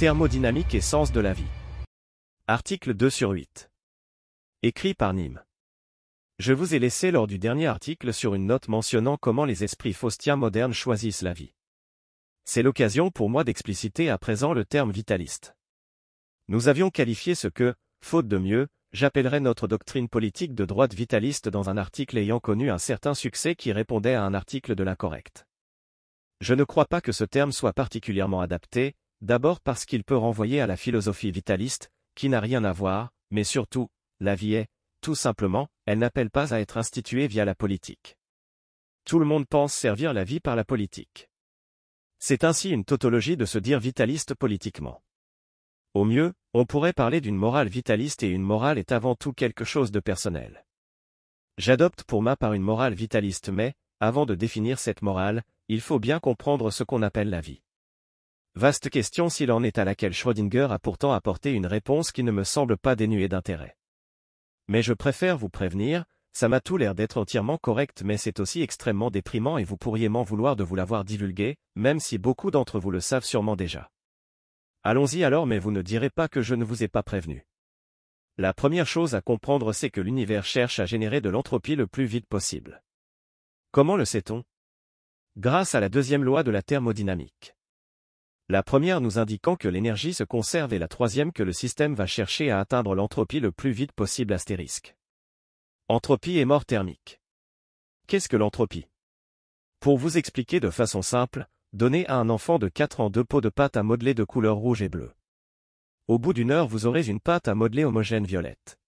Thermodynamique et sens de la vie. Article 2 sur 8. Écrit par Nîmes. Je vous ai laissé lors du dernier article sur une note mentionnant comment les esprits faustiens modernes choisissent la vie. C'est l'occasion pour moi d'expliciter à présent le terme vitaliste. Nous avions qualifié ce que, faute de mieux, j'appellerais notre doctrine politique de droite vitaliste dans un article ayant connu un certain succès qui répondait à un article de l'incorrect. Je ne crois pas que ce terme soit particulièrement adapté, d'abord parce qu'il peut renvoyer à la philosophie vitaliste, qui n'a rien à voir, mais surtout, la vie est, tout simplement, elle n'appelle pas à être instituée via la politique. Tout le monde pense servir la vie par la politique. C'est ainsi une tautologie de se dire vitaliste politiquement. Au mieux, on pourrait parler d'une morale vitaliste et une morale est avant tout quelque chose de personnel. J'adopte pour ma part une morale vitaliste mais, avant de définir cette morale, il faut bien comprendre ce qu'on appelle la vie. Vaste question s'il en est à laquelle Schrödinger a pourtant apporté une réponse qui ne me semble pas dénuée d'intérêt. Mais je préfère vous prévenir, ça m'a tout l'air d'être entièrement correct mais c'est aussi extrêmement déprimant et vous pourriez m'en vouloir de vous l'avoir divulgué, même si beaucoup d'entre vous le savent sûrement déjà. Allons-y alors mais vous ne direz pas que je ne vous ai pas prévenu. La première chose à comprendre c'est que l'univers cherche à générer de l'entropie le plus vite possible. Comment le sait-on? Grâce à la deuxième loi de la thermodynamique. La première nous indiquant que l'énergie se conserve et la troisième que le système va chercher à atteindre l'entropie le plus vite possible astérisque. Entropie et mort thermique. Qu'est-ce que l'entropie? Pour vous expliquer de façon simple, donnez à un enfant de 4 ans deux pots de pâte à modeler de couleur rouge et bleue. Au bout d'une heure vous aurez une pâte à modeler homogène violette.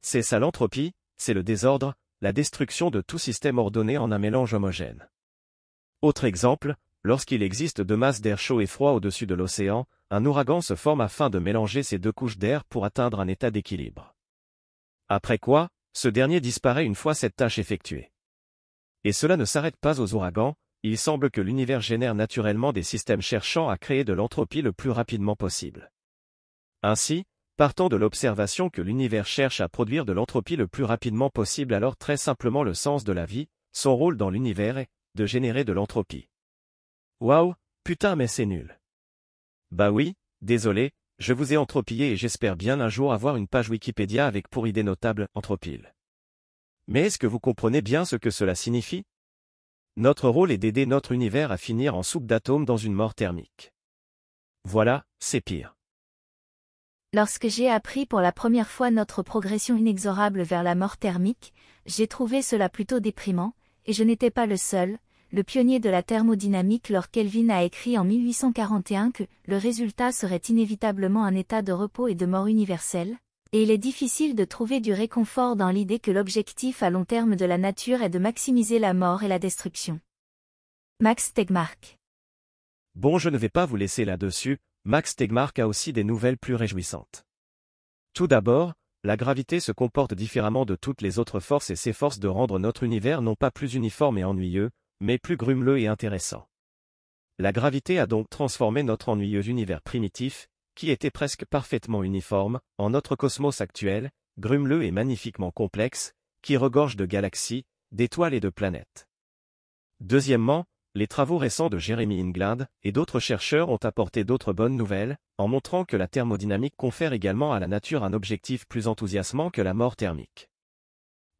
C'est ça l'entropie, c'est le désordre, la destruction de tout système ordonné en un mélange homogène. Autre exemple, Lorsqu'il existe deux masses d'air chaud et froid au-dessus de l'océan, un ouragan se forme afin de mélanger ces deux couches d'air pour atteindre un état d'équilibre. Après quoi, ce dernier disparaît une fois cette tâche effectuée. Et cela ne s'arrête pas aux ouragans, il semble que l'univers génère naturellement des systèmes cherchant à créer de l'entropie le plus rapidement possible. Ainsi, partant de l'observation que l'univers cherche à produire de l'entropie le plus rapidement possible alors très simplement le sens de la vie, son rôle dans l'univers est de générer de l'entropie. Waouh, putain mais c'est nul. Bah oui, désolé, je vous ai entropillé et j'espère bien un jour avoir une page Wikipédia avec pour idée notable entropile. Mais est-ce que vous comprenez bien ce que cela signifie? Notre rôle est d'aider notre univers à finir en soupe d'atomes dans une mort thermique. Voilà, c'est pire. Lorsque j'ai appris pour la première fois notre progression inexorable vers la mort thermique, j'ai trouvé cela plutôt déprimant, et je n'étais pas le seul, le pionnier de la thermodynamique Lord Kelvin a écrit en 1841 que le résultat serait inévitablement un état de repos et de mort universelle, et il est difficile de trouver du réconfort dans l'idée que l'objectif à long terme de la nature est de maximiser la mort et la destruction. Max Tegmark Bon je ne vais pas vous laisser là-dessus, Max Tegmark a aussi des nouvelles plus réjouissantes. Tout d'abord, la gravité se comporte différemment de toutes les autres forces et s'efforce de rendre notre univers non pas plus uniforme et ennuyeux, mais plus grumeleux et intéressant. La gravité a donc transformé notre ennuyeux univers primitif, qui était presque parfaitement uniforme, en notre cosmos actuel, grumeleux et magnifiquement complexe, qui regorge de galaxies, d'étoiles et de planètes. Deuxièmement, les travaux récents de Jeremy England et d'autres chercheurs ont apporté d'autres bonnes nouvelles, en montrant que la thermodynamique confère également à la nature un objectif plus enthousiasmant que la mort thermique.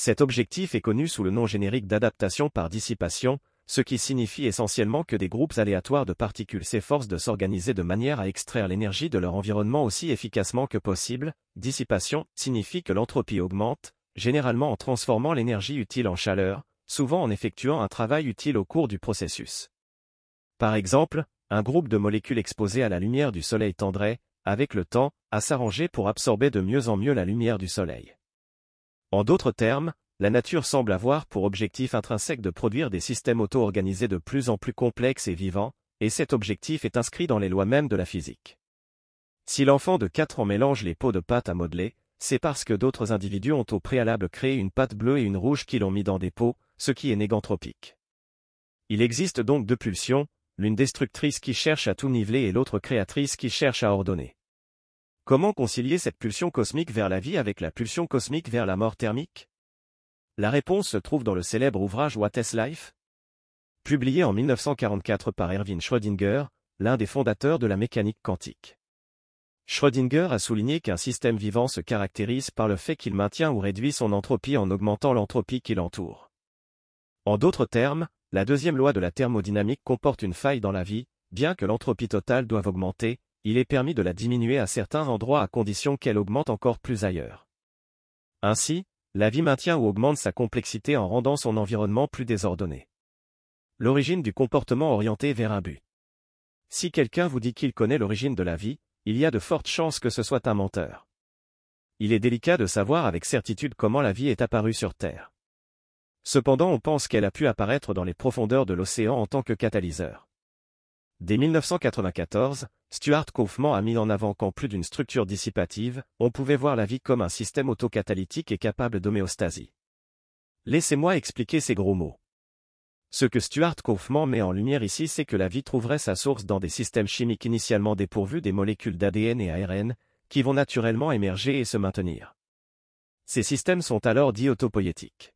Cet objectif est connu sous le nom générique d'adaptation par dissipation, ce qui signifie essentiellement que des groupes aléatoires de particules s'efforcent de s'organiser de manière à extraire l'énergie de leur environnement aussi efficacement que possible. Dissipation signifie que l'entropie augmente, généralement en transformant l'énergie utile en chaleur, souvent en effectuant un travail utile au cours du processus. Par exemple, un groupe de molécules exposées à la lumière du Soleil tendrait, avec le temps, à s'arranger pour absorber de mieux en mieux la lumière du Soleil. En d'autres termes, la nature semble avoir pour objectif intrinsèque de produire des systèmes auto-organisés de plus en plus complexes et vivants, et cet objectif est inscrit dans les lois mêmes de la physique. Si l'enfant de 4 ans mélange les pots de pâte à modeler, c'est parce que d'autres individus ont au préalable créé une pâte bleue et une rouge qui l'ont mis dans des pots, ce qui est négantropique. Il existe donc deux pulsions, l'une destructrice qui cherche à tout niveler et l'autre créatrice qui cherche à ordonner. Comment concilier cette pulsion cosmique vers la vie avec la pulsion cosmique vers la mort thermique? La réponse se trouve dans le célèbre ouvrage What is Life? Publié en 1944 par Erwin Schrödinger, l'un des fondateurs de la mécanique quantique. Schrödinger a souligné qu'un système vivant se caractérise par le fait qu'il maintient ou réduit son entropie en augmentant l'entropie qui l'entoure. En d'autres termes, la deuxième loi de la thermodynamique comporte une faille dans la vie, bien que l'entropie totale doive augmenter, il est permis de la diminuer à certains endroits à condition qu'elle augmente encore plus ailleurs. Ainsi, la vie maintient ou augmente sa complexité en rendant son environnement plus désordonné. L'origine du comportement orienté vers un but. Si quelqu'un vous dit qu'il connaît l'origine de la vie, il y a de fortes chances que ce soit un menteur. Il est délicat de savoir avec certitude comment la vie est apparue sur Terre. Cependant on pense qu'elle a pu apparaître dans les profondeurs de l'océan en tant que catalyseur. Dès 1994, Stuart Kaufman a mis en avant qu'en plus d'une structure dissipative, on pouvait voir la vie comme un système autocatalytique et capable d'homéostasie. Laissez-moi expliquer ces gros mots. Ce que Stuart Kaufman met en lumière ici c'est que la vie trouverait sa source dans des systèmes chimiques initialement dépourvus des molécules d'ADN et ARN, qui vont naturellement émerger et se maintenir. Ces systèmes sont alors dits autopoïétiques.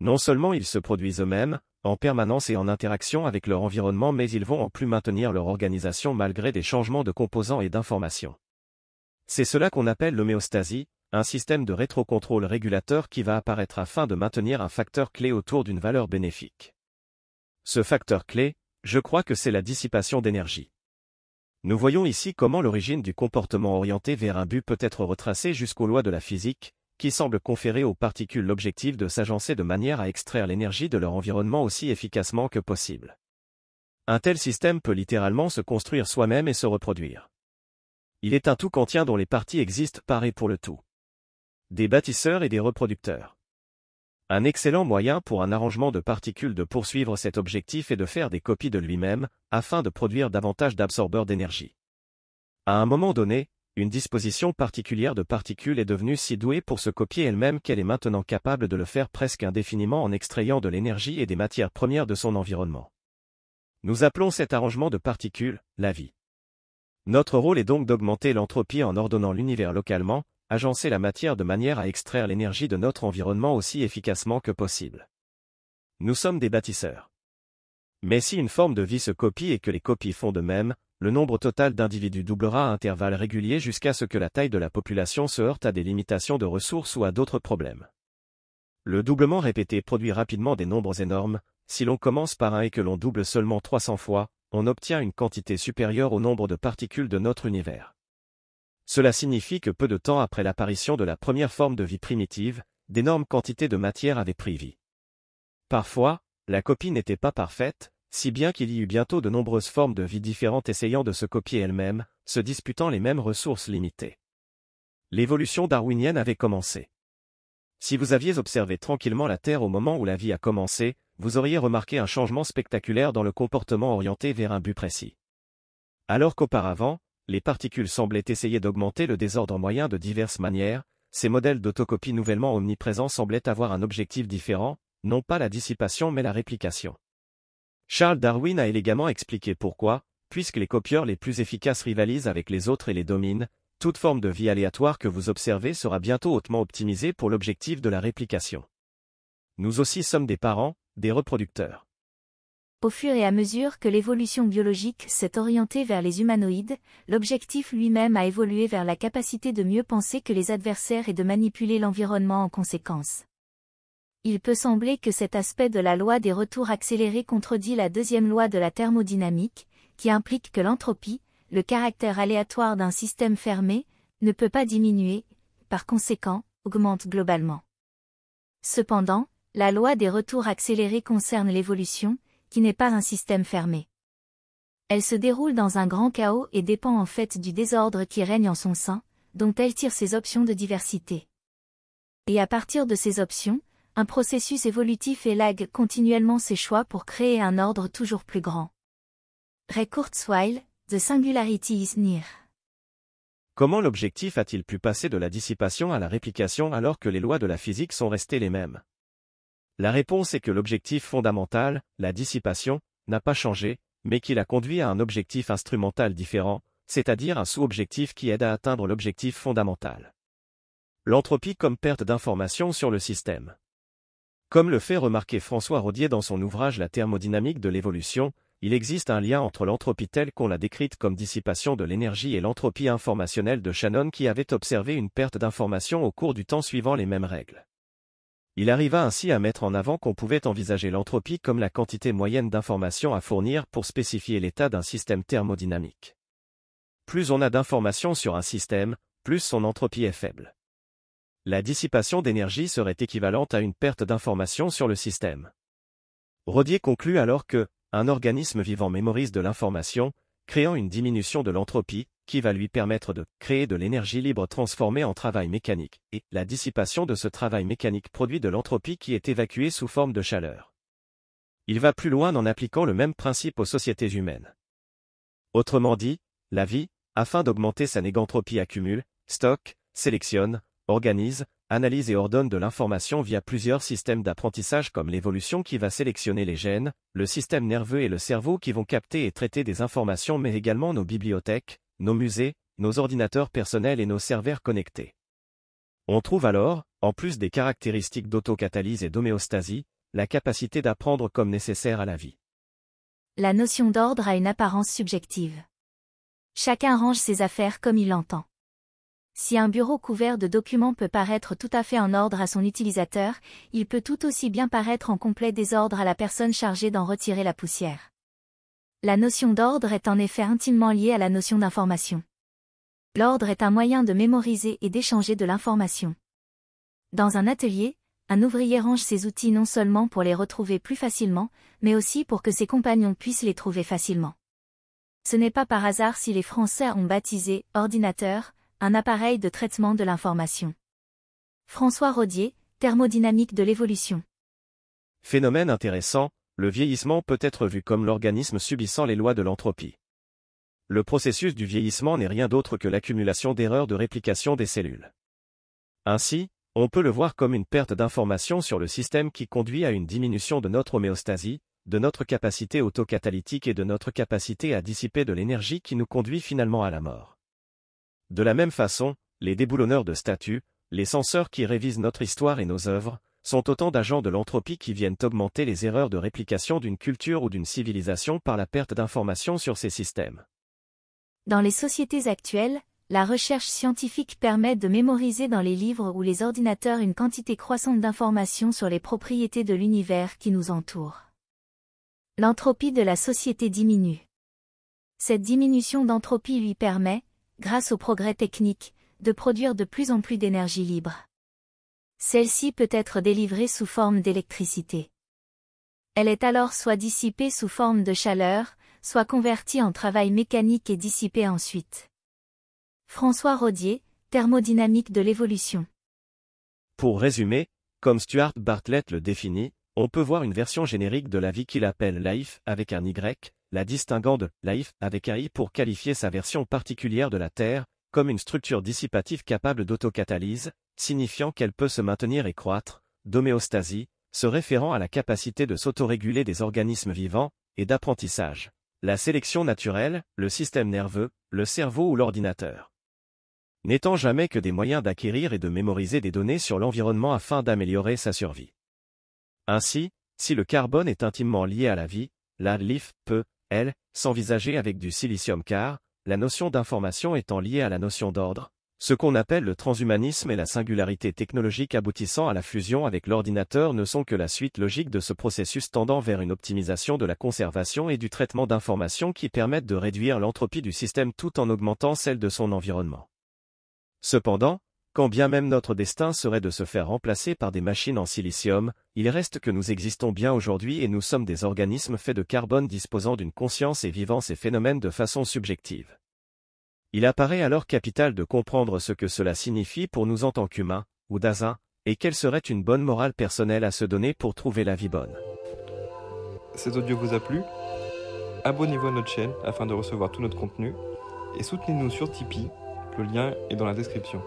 Non seulement ils se produisent eux-mêmes, en permanence et en interaction avec leur environnement mais ils vont en plus maintenir leur organisation malgré des changements de composants et d'informations. C'est cela qu'on appelle l'homéostasie, un système de rétrocontrôle régulateur qui va apparaître afin de maintenir un facteur clé autour d'une valeur bénéfique. Ce facteur clé, je crois que c'est la dissipation d'énergie. Nous voyons ici comment l'origine du comportement orienté vers un but peut être retracée jusqu'aux lois de la physique, qui semblent conférer aux particules l'objectif de s'agencer de manière à extraire l'énergie de leur environnement aussi efficacement que possible. Un tel système peut littéralement se construire soi-même et se reproduire. Il est un tout quantien dont les parties existent par et pour le tout. Des bâtisseurs et des reproducteurs. Un excellent moyen pour un arrangement de particules de poursuivre cet objectif est de faire des copies de lui-même, afin de produire davantage d'absorbeurs d'énergie. À un moment donné, une disposition particulière de particules est devenue si douée pour se copier elle-même qu'elle est maintenant capable de le faire presque indéfiniment en extrayant de l'énergie et des matières premières de son environnement. Nous appelons cet arrangement de particules, la vie. Notre rôle est donc d'augmenter l'entropie en ordonnant l'univers localement, agencer la matière de manière à extraire l'énergie de notre environnement aussi efficacement que possible. Nous sommes des bâtisseurs. Mais si une forme de vie se copie et que les copies font de même, le nombre total d'individus doublera à intervalles réguliers jusqu'à ce que la taille de la population se heurte à des limitations de ressources ou à d'autres problèmes. Le doublement répété produit rapidement des nombres énormes, si l'on commence par un et que l'on double seulement 300 fois, on obtient une quantité supérieure au nombre de particules de notre univers. Cela signifie que peu de temps après l'apparition de la première forme de vie primitive, d'énormes quantités de matière avaient pris vie. Parfois, la copie n'était pas parfaite, si bien qu'il y eut bientôt de nombreuses formes de vie différentes essayant de se copier elles-mêmes, se disputant les mêmes ressources limitées. L'évolution darwinienne avait commencé. Si vous aviez observé tranquillement la Terre au moment où la vie a commencé, vous auriez remarqué un changement spectaculaire dans le comportement orienté vers un but précis. Alors qu'auparavant, les particules semblaient essayer d'augmenter le désordre moyen de diverses manières, ces modèles d'autocopie nouvellement omniprésents semblaient avoir un objectif différent, non pas la dissipation mais la réplication. Charles Darwin a élégamment expliqué pourquoi, puisque les copieurs les plus efficaces rivalisent avec les autres et les dominent, toute forme de vie aléatoire que vous observez sera bientôt hautement optimisée pour l'objectif de la réplication. Nous aussi sommes des parents, des reproducteurs. Au fur et à mesure que l'évolution biologique s'est orientée vers les humanoïdes, l'objectif lui-même a évolué vers la capacité de mieux penser que les adversaires et de manipuler l'environnement en conséquence. Il peut sembler que cet aspect de la loi des retours accélérés contredit la deuxième loi de la thermodynamique, qui implique que l'entropie, le caractère aléatoire d'un système fermé, ne peut pas diminuer, par conséquent, augmente globalement. Cependant, la loi des retours accélérés concerne l'évolution, qui n'est pas un système fermé. Elle se déroule dans un grand chaos et dépend en fait du désordre qui règne en son sein, dont elle tire ses options de diversité. Et à partir de ces options, un processus évolutif élague continuellement ses choix pour créer un ordre toujours plus grand. Ray Kurzweil, The Singularity is Near. Comment l'objectif a-t-il pu passer de la dissipation à la réplication alors que les lois de la physique sont restées les mêmes? La réponse est que l'objectif fondamental, la dissipation, n'a pas changé, mais qu'il a conduit à un objectif instrumental différent, c'est-à-dire un sous-objectif qui aide à atteindre l'objectif fondamental. L'entropie comme perte d'information sur le système. Comme le fait remarquer François Rodier dans son ouvrage La thermodynamique de l'évolution, il existe un lien entre l'entropie telle qu'on l'a décrite comme dissipation de l'énergie et l'entropie informationnelle de Shannon qui avait observé une perte d'information au cours du temps suivant les mêmes règles. Il arriva ainsi à mettre en avant qu'on pouvait envisager l'entropie comme la quantité moyenne d'informations à fournir pour spécifier l'état d'un système thermodynamique. Plus on a d'informations sur un système, plus son entropie est faible. La dissipation d'énergie serait équivalente à une perte d'informations sur le système. Rodier conclut alors que, un organisme vivant mémorise de l'information, créant une diminution de l'entropie, qui va lui permettre de créer de l'énergie libre transformée en travail mécanique, et la dissipation de ce travail mécanique produit de l'entropie qui est évacuée sous forme de chaleur. Il va plus loin en appliquant le même principe aux sociétés humaines. Autrement dit, la vie, afin d'augmenter sa négantropie accumule, stocke, sélectionne, organise, analyse et ordonne de l'information via plusieurs systèmes d'apprentissage comme l'évolution qui va sélectionner les gènes, le système nerveux et le cerveau qui vont capter et traiter des informations mais également nos bibliothèques, nos musées, nos ordinateurs personnels et nos serveurs connectés. On trouve alors, en plus des caractéristiques d'autocatalyse et d'homéostasie, la capacité d'apprendre comme nécessaire à la vie. La notion d'ordre a une apparence subjective. Chacun range ses affaires comme il l'entend. Si un bureau couvert de documents peut paraître tout à fait en ordre à son utilisateur, il peut tout aussi bien paraître en complet désordre à la personne chargée d'en retirer la poussière. La notion d'ordre est en effet intimement liée à la notion d'information. L'ordre est un moyen de mémoriser et d'échanger de l'information. Dans un atelier, un ouvrier range ses outils non seulement pour les retrouver plus facilement, mais aussi pour que ses compagnons puissent les trouver facilement. Ce n'est pas par hasard si les Français ont baptisé ordinateur un appareil de traitement de l'information. François Rodier, thermodynamique de l'évolution. Phénomène intéressant, le vieillissement peut être vu comme l'organisme subissant les lois de l'entropie. Le processus du vieillissement n'est rien d'autre que l'accumulation d'erreurs de réplication des cellules. Ainsi, on peut le voir comme une perte d'information sur le système qui conduit à une diminution de notre homéostasie, de notre capacité autocatalytique et de notre capacité à dissiper de l'énergie qui nous conduit finalement à la mort. De la même façon, les déboulonneurs de statues, les censeurs qui révisent notre histoire et nos œuvres, sont autant d'agents de l'entropie qui viennent augmenter les erreurs de réplication d'une culture ou d'une civilisation par la perte d'informations sur ces systèmes. Dans les sociétés actuelles, la recherche scientifique permet de mémoriser dans les livres ou les ordinateurs une quantité croissante d'informations sur les propriétés de l'univers qui nous entoure. L'entropie de la société diminue. Cette diminution d'entropie lui permet, grâce au progrès technique, de produire de plus en plus d'énergie libre. Celle-ci peut être délivrée sous forme d'électricité. Elle est alors soit dissipée sous forme de chaleur, soit convertie en travail mécanique et dissipée ensuite. François Rodier, thermodynamique de l'évolution. Pour résumer, comme Stuart Bartlett le définit, on peut voir une version générique de la vie qu'il appelle Life avec un Y, la distinguant de Life avec un I pour qualifier sa version particulière de la Terre, comme une structure dissipative capable d'autocatalyse, signifiant qu'elle peut se maintenir et croître, d'homéostasie, se référant à la capacité de s'autoréguler des organismes vivants, et d'apprentissage. La sélection naturelle, le système nerveux, le cerveau ou l'ordinateur. N'étant jamais que des moyens d'acquérir et de mémoriser des données sur l'environnement afin d'améliorer sa survie. Ainsi, si le carbone est intimement lié à la vie, la LIF peut, elle, s'envisager avec du silicium car, la notion d'information étant liée à la notion d'ordre, ce qu'on appelle le transhumanisme et la singularité technologique aboutissant à la fusion avec l'ordinateur ne sont que la suite logique de ce processus tendant vers une optimisation de la conservation et du traitement d'informations qui permettent de réduire l'entropie du système tout en augmentant celle de son environnement. Cependant, quand bien même notre destin serait de se faire remplacer par des machines en silicium, il reste que nous existons bien aujourd'hui et nous sommes des organismes faits de carbone disposant d'une conscience et vivant ces phénomènes de façon subjective. Il apparaît alors capital de comprendre ce que cela signifie pour nous en tant qu'humains, ou d'Azin, et quelle serait une bonne morale personnelle à se donner pour trouver la vie bonne. Cet audio vous a plu? Abonnez-vous à notre chaîne afin de recevoir tout notre contenu, et soutenez-nous sur Tipeee, le lien est dans la description.